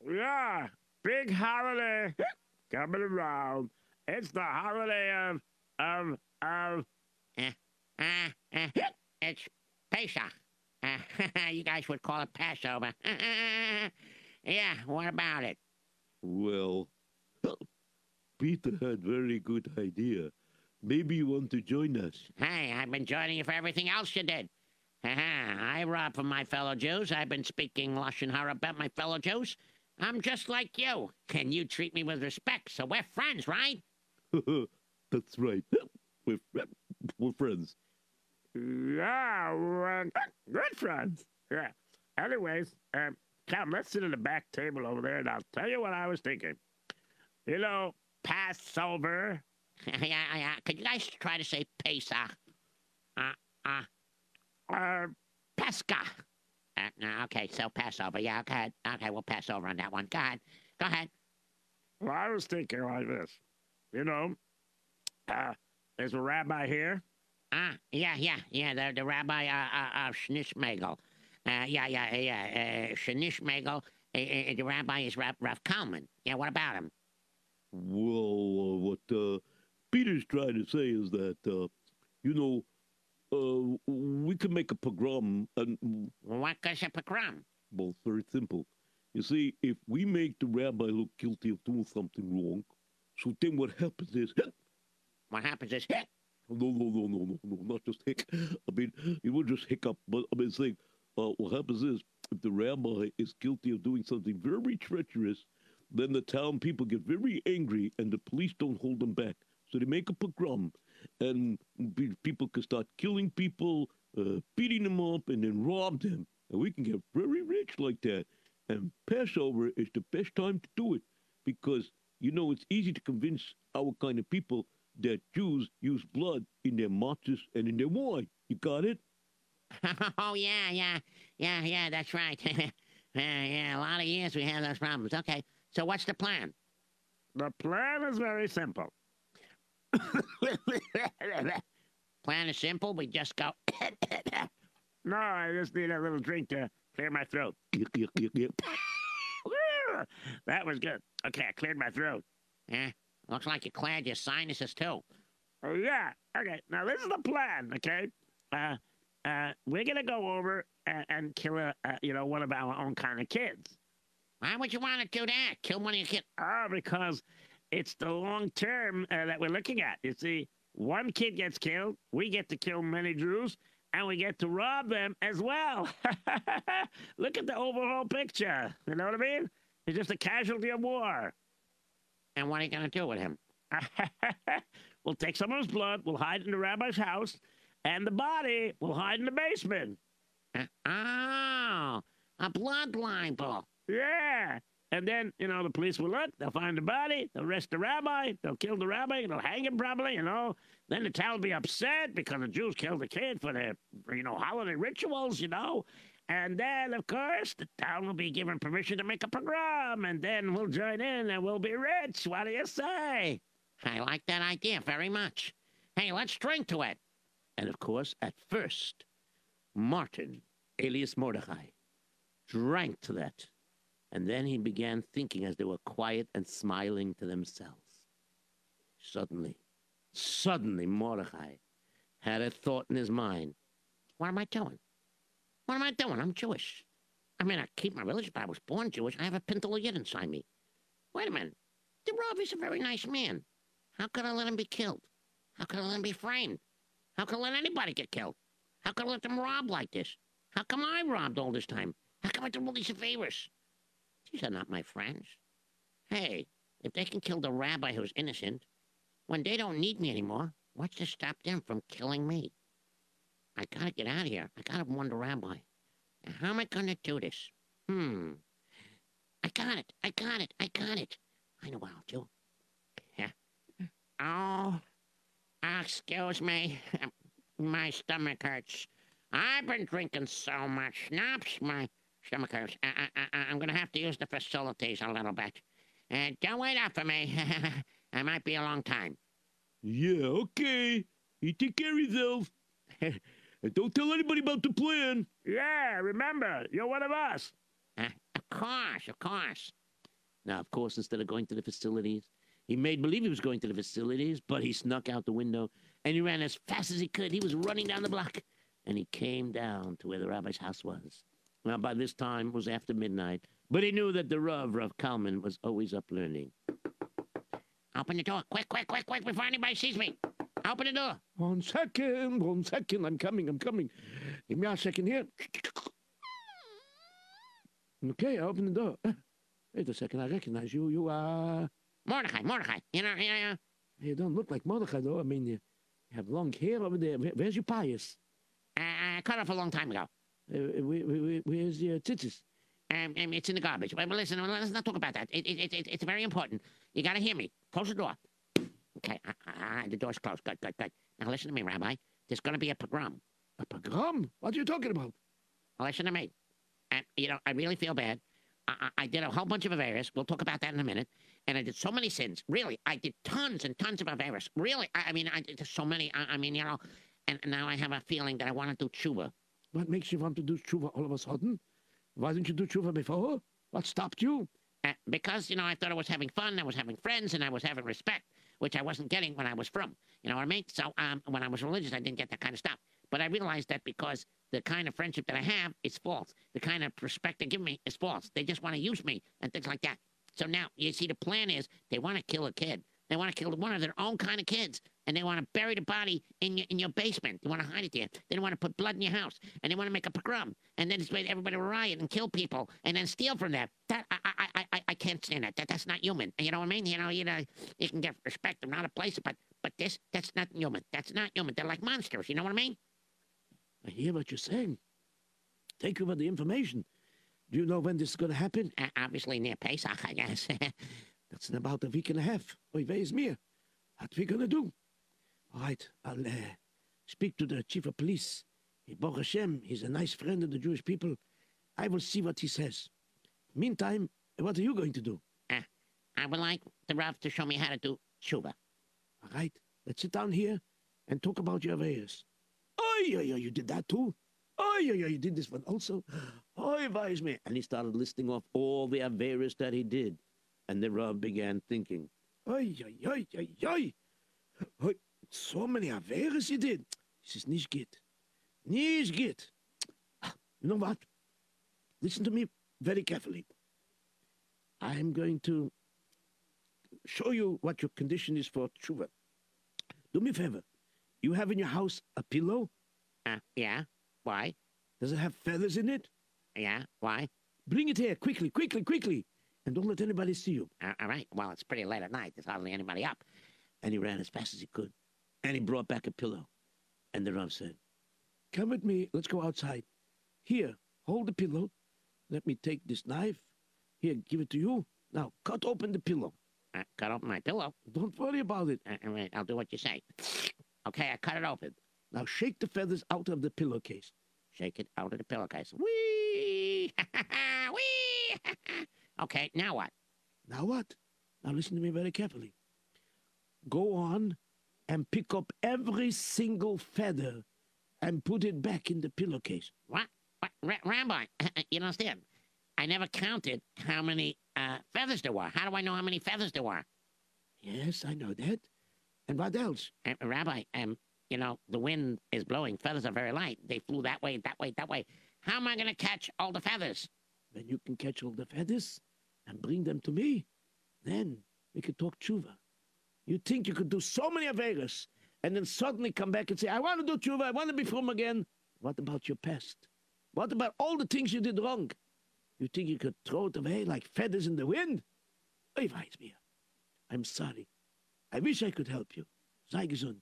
Yeah, big holiday coming around. It's the holiday of, of, of. Uh, uh, it's Pesach. (laughs) You guys would call it Passover. (laughs) yeah, what about it? Well, Peter had very good idea. Maybe you want to join us. Hey, I've been joining you for everything else you did. I rob from my fellow Jews. I've been speaking Lashon Hara about my fellow Jews. I'm just like you. And you treat me with respect, so we're friends, right? (laughs) That's right. We're, we're friends. Yeah, we're good friends. Yeah. Anyways, um, come, let's sit at the back table over there, and I'll tell you what I was thinking. You know, Passover. (laughs) yeah, yeah. Could you guys try to say Pesach? Uh, uh, Uh, Pesca. Uh, no, okay, so Passover. Yeah, okay. Okay, we'll pass over on that one. Go ahead. Go ahead. well, I was thinking like this. You know, uh, there's a rabbi here. Ah, yeah, yeah, yeah. The the rabbi uh, uh, uh Schnishmagel. Uh, yeah, yeah, yeah. Uh, Schnishmagel. Uh, uh, the rabbi is Rav, Rav Kalman. Yeah, what about him? Well, uh, what uh, Peter's trying to say is that, uh, you know, uh, we can make a pogrom, and What goes a pogrom? well, it's very simple. You see, if we make the rabbi look guilty of doing something wrong, so then what happens is, What happens is, no, no, no, no, no, no, not just hic. I mean, you would just hiccup, but I mean, saying, uh, what happens is, if the rabbi is guilty of doing something very treacherous, then the town people get very angry, and the police don't hold them back. So they make a pogrom, and pe- people can start killing people, uh, beating them up, and then rob them. And we can get very rich like that. And Passover is the best time to do it because, you know, it's easy to convince our kind of people that Jews use blood in their matzahs and in their wine. You got it? (laughs) oh yeah, yeah, yeah, yeah. That's right. (laughs) yeah, yeah. A lot of years we had those problems. Okay, so what's the plan? The plan is very simple. (laughs) Plan is simple. We just go. (coughs) No, I just need a little drink to clear my throat. (coughs) That was good. Okay, I cleared my throat. yeah. Looks like you cleared your sinuses too. Oh yeah. Okay. Now this is the plan. Okay. Uh, uh, we're gonna go over and, and kill a, you know, one of our own kind of kids. Why would you want to do that? Kill one of your kids? Ah, because it's the long term uh, that we're looking at. You see, one kid gets killed, we get to kill many Jews, and we get to rob them as well. (laughs) Look at the overall picture. You know what I mean? He's just a casualty of war. And what are you gonna do with him? (laughs) we'll take some of his blood, we'll hide in the rabbi's house, and the body will hide in the basement. Uh, oh, a blood libel. Yeah. And then, you know, the police will look, they'll find the body, they'll arrest the rabbi, they'll kill the rabbi, they'll hang him probably, you know. Then the town will be upset because the Jews killed the kid for their, you know, holiday rituals, you know. And then, of course, the town will be given permission to make a pogrom, and then we'll join in and we'll be rich. What do you say? I like that idea very much. Hey, let's drink to it. And of course, at first, Martin, alias Mordecai, drank to that. And then he began thinking as they were quiet and smiling to themselves. Suddenly, suddenly, Mordechai had a thought in his mind. What am I doing? What am I doing? I'm Jewish. I mean, I keep my religion, but I was born Jewish. I have a pintle yid inside me. Wait a minute. The Rav is a very nice man. How could I let him be killed? How could I let him be framed? How could I let anybody get killed? How could I let them rob like this? How come I robbed all this time? How come I do all these favors? These are not my friends. Hey, if they can kill the rabbi who's innocent, when they don't need me anymore, what's to stop them from killing me? I gotta get out of here. I gotta warn the rabbi. Now, how am I gonna do this? Hmm. I got it. I got it. I got it. I know what I'll do. Yeah. Oh, oh, excuse me. (laughs) My stomach hurts. I've been drinking so much schnapps. My stomach. I, I, I, I'm gonna have to use the facilities a little bit. Uh, don't wait up for me. (laughs) I might be a long time. Yeah, okay. You take care of yourself. and (laughs) don't tell anybody about the plan. Yeah, remember, you're one of us. Uh, of course, of course. Now, of course, instead of going to the facilities, he made believe he was going to the facilities, but he snuck out the window and he ran as fast as he could. He was running down the block and he came down to where the rabbi's house was. Now, by this time, it was after midnight, but he knew that the Rav, Rav Kalman, was always up learning. Open the door. Quick, quick, quick, quick, before anybody sees me. Open the door. One second, one second. I'm coming, I'm coming. Give me a second here. Okay, I open the door. Uh, Wait a second, I recognize you. You are. Mordecai, Mordecai. You know, you know, You don't look like Mordechai, though. I mean, you have long hair over there. Where's your payos? I, I cut off a long time ago. Uh, where, where, where- where's your tzitzis? Um, um, it's in the garbage. But listen, let's not talk about that. It, it, it, it's very important. You got to hear me. Close the door. Okay, uh, uh, the door's closed. Good, good, good. Now listen to me, Rabbi. There's going to be a pogrom. A pogrom? What are you talking about? Now listen to me. And, you know, I really feel bad. I, I I did a whole bunch of Averis. We'll talk about that in a minute. And I did so many sins. Really, I did tons and tons of Averis. Really, I, I mean, I did so many. I, I mean, you know, and now I have a feeling that I want to do tshuva. What makes you want to do tshuva all of a sudden? Why didn't you do tshuva before? What stopped you? Uh, because, you know, I thought I was having fun, I was having friends, and I was having respect, which I wasn't getting when I was from. You know what I mean? So um, when I was religious, I didn't get that kind of stuff. But I realized that because the kind of friendship that I have is false. The kind of respect they give me is false. They just want to use me and things like that. So now, you see, the plan is they want to kill a kid. They want to kill one of their own kind of kids, and they want to bury the body in your in your basement. They want to hide it there. They don't want to put blood in your house, and they want to make a pogrom, and then it's made everybody riot and kill people, and then steal from them. That I I I I, can't stand that. That that's not human. You know what I mean? You know, you know, you can get respect from other places, but but this that's not human. That's not human. They're like monsters. You know what I mean? I hear what you're saying. Thank you for the information. Do you know when this is going to happen? Uh, obviously near Pesach, I guess. (laughs) That's in about a week and a half. Oy vey's mir. What we gonna do? All right, I'll uh, speak to the chief of police. Baruch Hashem, he's a nice friend of the Jewish people. I will see what he says. Meantime, what are you going to do? I would like the Rav to show me how to do tshuva. All right, let's sit down here and talk about your ways. Oh, yeah, yeah, you did that too? Oh, yeah, yeah, you did this one also? Oy vey's mir. And he started listing off all the Averis that he did. And the Rav began thinking, Oy, oy, oy, oy, oy. So many Averes you did. Is nicht good. Nicht good. Ah, You know what? Listen to me very carefully. I'm going to show you what your condition is for tshuva. Do me a favor. You have in your house a pillow? Uh, yeah. Why? Does it have feathers in it? Yeah. Why? Bring it here, quickly, quickly, quickly. And don't let anybody see you. Uh, all right. Well, it's pretty late at night. There's hardly anybody up. and he ran as fast as he could. And he brought back a pillow. And the Rav said, Come with me. Let's go outside. Here, hold the pillow. Let me take this knife. Here, give it to you. Now, cut open the pillow. Uh, cut open my pillow. Don't worry about it. Uh, all right. I'll do what you say. (sniffs) Okay. I cut it open. Now, shake the feathers out of the pillowcase. Shake it out of the pillowcase. Wee! (laughs) Wee! (laughs) okay. Now what? Now what? Now, listen to me very carefully. Go on and pick up every single feather and put it back in the pillowcase. What? What? Ra- Rabbi, (laughs) you don't understand. I never counted how many uh, feathers there were. How do I know how many feathers there were? Yes, I know that. And what else? Uh, Rabbi, um, you know, the wind is blowing. Feathers are very light. They flew that way, that way, that way. How am I going to catch all the feathers? When you can catch all the feathers and bring them to me, then we could talk tshuva. You think you could do so many Averas and then suddenly come back and say, I want to do tshuva, I want to be frum again. What about your past? What about all the things you did wrong? You think you could throw it away like feathers in the wind? I'm sorry. I wish I could help you. Sei gesund.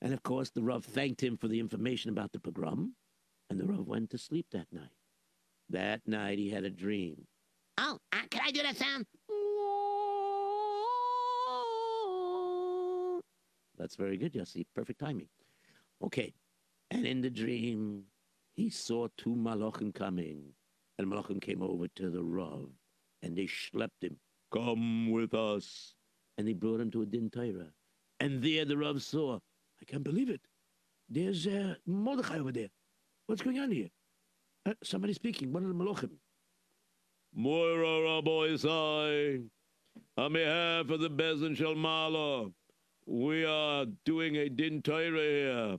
and of course, the Rav thanked him for the information about the pogrom. And the Rav went to sleep that night. That night, he had a dream. Oh, uh, can I do that sound? That's very good, Yossi. Perfect timing. Okay. And in the dream, he saw two malachim coming. And malachim came over to the Rav, and they schlepped him. Come with us. And they brought him to a din Torah. And there the Rav saw, I can't believe it. There's uh, Mordechai over there. What's going on here? Uh, somebody speaking, one of the Malachim. Moira Rabbi Sai, on behalf of the Bezin Shalmala, we are doing a din Torah here.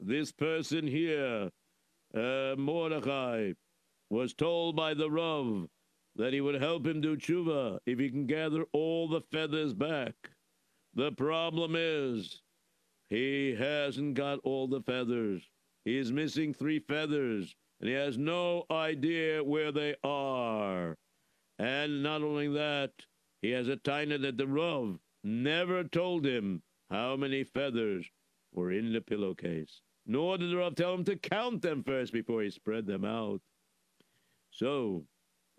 This person here, uh, Mordechai, was told by the Rav that he would help him do tshuva if he can gather all the feathers back. The problem is he hasn't got all the feathers. He is missing three feathers, and he has no idea where they are. And not only that, he has a taina that the Rav never told him how many feathers were in the pillowcase, nor did Rav tell him to count them first before he spread them out. So,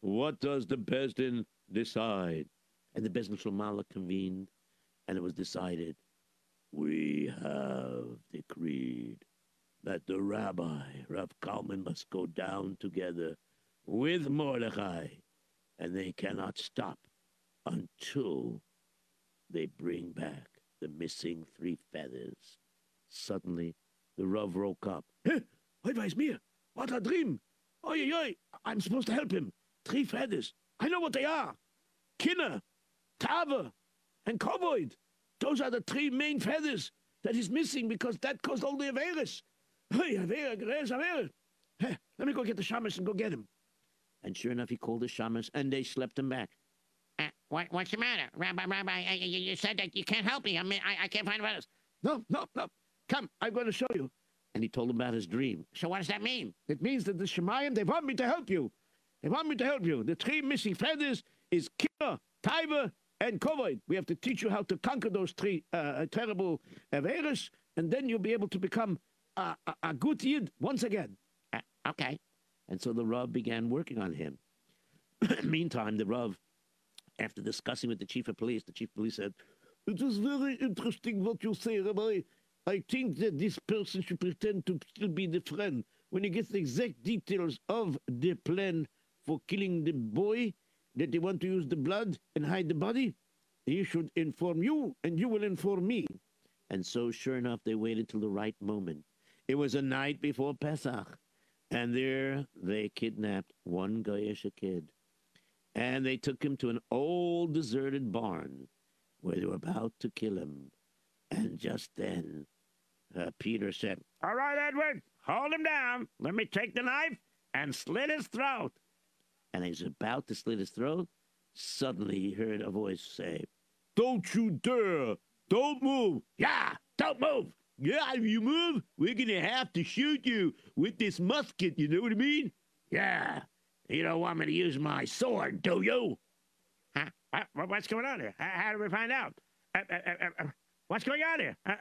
what does the Besdin decide? And the Beis Shlomala convened, and it was decided we have decreed that the rabbi, Rav Kalman, must go down together with Mordechai, and they cannot stop until they bring back the missing three feathers. Suddenly, the Rav woke up. Hey, weiß mir? What a dream! Oi, oi, I'm supposed to help him. Three feathers. I know what they are. Kinner, Tava, and Kovoid. Those are the three main feathers that he's missing because that caused all the Averis. Hey, Avera, Geres, Avera. Hey, let me go get the shamus and go get him. And sure enough, he called the shamas, and they slept him back. Uh, what, what's the matter? Rabbi, Rabbi, uh, you, said that you can't help me. I mean, I, I can't find feathers. No, no, no. Come, I'm going to show you. And he told him about his dream. So what does that mean? It means that the Shemayim, they want me to help you. They want me to help you. The three missing feathers is Kira, Taiva, and Kovoid. We have to teach you how to conquer those three uh, terrible Averis, and then you'll be able to become a, a, a good Yid once again. Uh, okay. And so the Rav began working on him. (coughs) Meantime, the Rav, after discussing with the chief of police, the chief of police said, It is very interesting what you say, Rabbi. I think that this person should pretend to still be the friend. When he gets the exact details of the plan for killing the boy, that they want to use the blood and hide the body, he should inform you, and you will inform me. And so, sure enough, they waited till the right moment. It was a night before Pesach, and there they kidnapped one Goyish kid. And they took him to an old deserted barn where they were about to kill him. And just then, uh, Peter said, All right, Edward, hold him down. Let me take the knife and slit his throat. and he was about to slit his throat. Suddenly, he heard a voice say, Don't you dare! Don't move! Yeah, don't move. Yeah, if you move, we're gonna have to shoot you with this musket, you know what I mean? Yeah, you don't want me to use my sword, do you? Huh? What, what- what's going on here? How, do we find out? Uh, uh, uh, uh, uh what's going on here? Uh,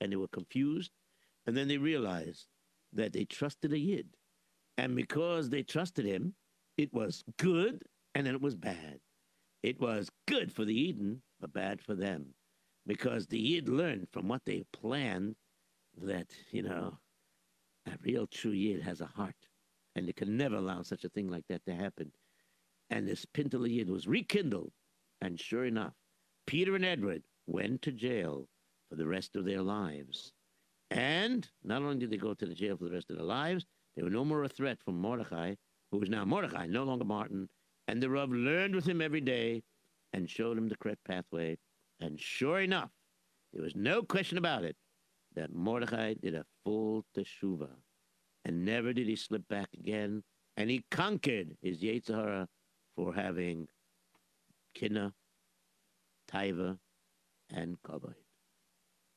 and they were confused. And then they realized that they trusted a Yid. And because they trusted him, it was good and then it was bad. It was good for the Yidden, but bad for them. Because the Yid learned from what they planned that, you know, a real true Yid has a heart. And they can never allow such a thing like that to happen. And this Pintel Yid was rekindled. And sure enough, Peter and Edward went to jail for the rest of their lives. And not only did they go to the jail for the rest of their lives, they were no more a threat from Mordecai, who was now Mordecai, no longer Martin. And the Rav learned with him every day and showed him the correct pathway. And sure enough, there was no question about it that Mordecai did a full teshuva. And never did he slip back again. And he conquered his Yetzer Hara for having Kinna, Taiva, and Kavod.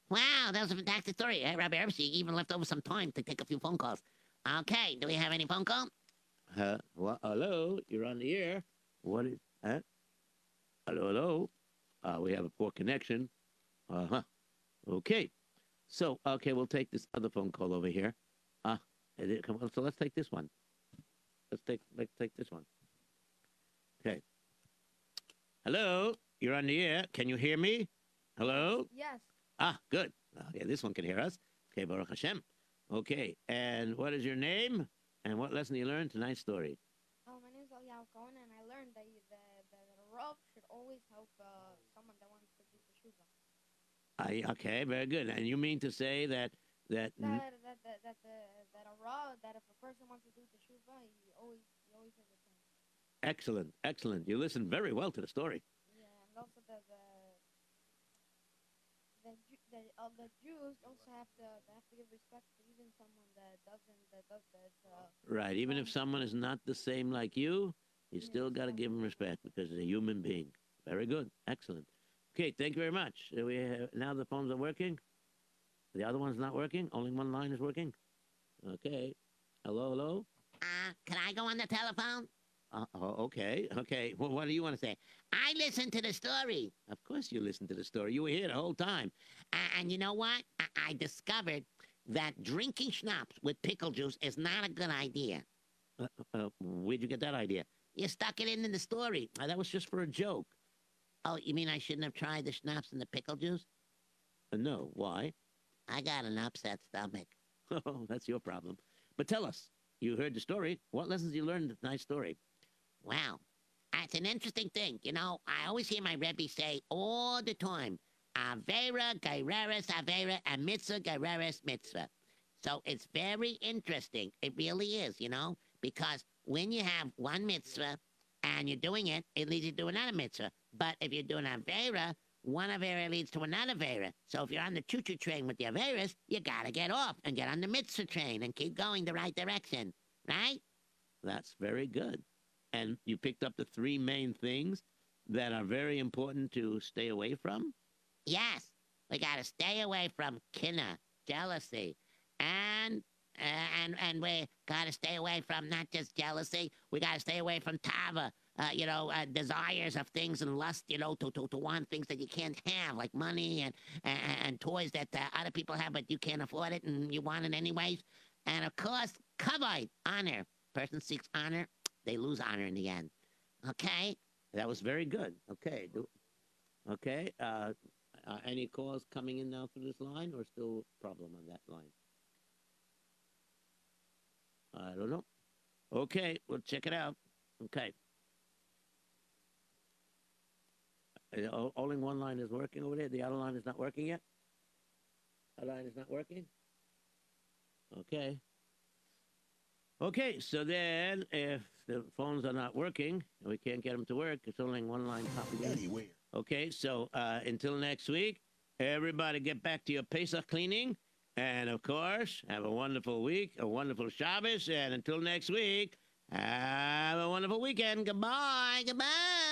Wow, that was a fantastic story. Hey, Rabbi Herbst even left over some time to take a few phone calls. Okay, do we have any phone call? Huh? Well, hello, you're on the air. What is huh? Hello, hello. Uh, we have a poor connection. Uh huh. Okay. So, okay, we'll take this other phone call over here. On. So let's take this one. Let's take let's take this one. Okay. Hello, you're on the air. Can you hear me? Hello. Yes. Ah, good. Okay, this one can hear us. Okay, Baruch Hashem. Okay, and what is your name? And what lesson you learned tonight's story? Oh, my name is Eliyahu Cohen, and I learned that you, that, that a Rav should always help uh, someone that wants to do teshuva. I, okay, very good. And you mean to say that that That that that that, uh, that a Rav that if a person wants to do teshuva, he always he always has a chance. excellent, excellent. You listened very well to the story. Yeah, and also the the the, the, uh, the Jews also have to they have to give respect to even someone that doesn't that does that. Uh, Right. Even if someone is not the same like you, you Yeah, still got to give them respect because they're a human being. Very good. Excellent. Okay, thank you very much. We have, now the phones are working. The other one's not working. Only one line is working. Okay. Hello, hello. Uh, can I go on the telephone? uh, uh, okay, okay. Well, what do you want to say? I listened to the story. Of course, you listened to the story. You were here the whole time. A- And you know what? I, I discovered that drinking schnapps with pickle juice is not a good idea. Uh, uh, where'd you get that idea? You stuck it in in the story. Uh, that was just for a joke. Oh, you mean I shouldn't have tried the schnapps and the pickle juice? Uh, no, why? I got an upset stomach. (laughs) Oh, that's your problem. But tell us, you heard the story. What lessons you learned in the nice story? Wow. Ah, that's an interesting thing. You know, I always hear my Rebbe say all the time, Avera, Gaireris, Avera, and Mitzvah, Gaireris, Mitzvah. So it's very interesting. It really is, you know, because when you have one mitzvah and you're doing it, it leads you to another mitzvah. But if you're doing Avera, one Avera leads to another Avera. So if you're on the choo-choo train with the Averas, you gotta get off and get on the mitzvah train and keep going the right direction, right? That's very good. And you picked up the three main things that are very important to stay away from? Yes, we got to stay away from kinna, jealousy, and uh, and and we got to stay away from not just jealousy. We got to stay away from tava. Uh, you know, uh, desires of things and lust. You know, to, to to want things that you can't have, like money and and, and toys that uh, other people have, but you can't afford it and you want it anyways. And of course, kavod, honor. Person seeks honor, they lose honor in the end. Okay. That was very good. Okay. Do, okay. Uh, uh, any calls coming in now through this line or still problem on that line? I don't know. Okay, we'll check it out. Okay. O- Only one line is working over there. The other line is not working yet? Other line is not working? Okay. Okay, so then if the phones are not working and we can't get them to work, it's only one line popping in. Anywhere. Okay, so uh, until next week, everybody get back to your Pesach cleaning. And of course, have a wonderful week, a wonderful Shabbos. And until next week, have a wonderful weekend. Goodbye. Goodbye.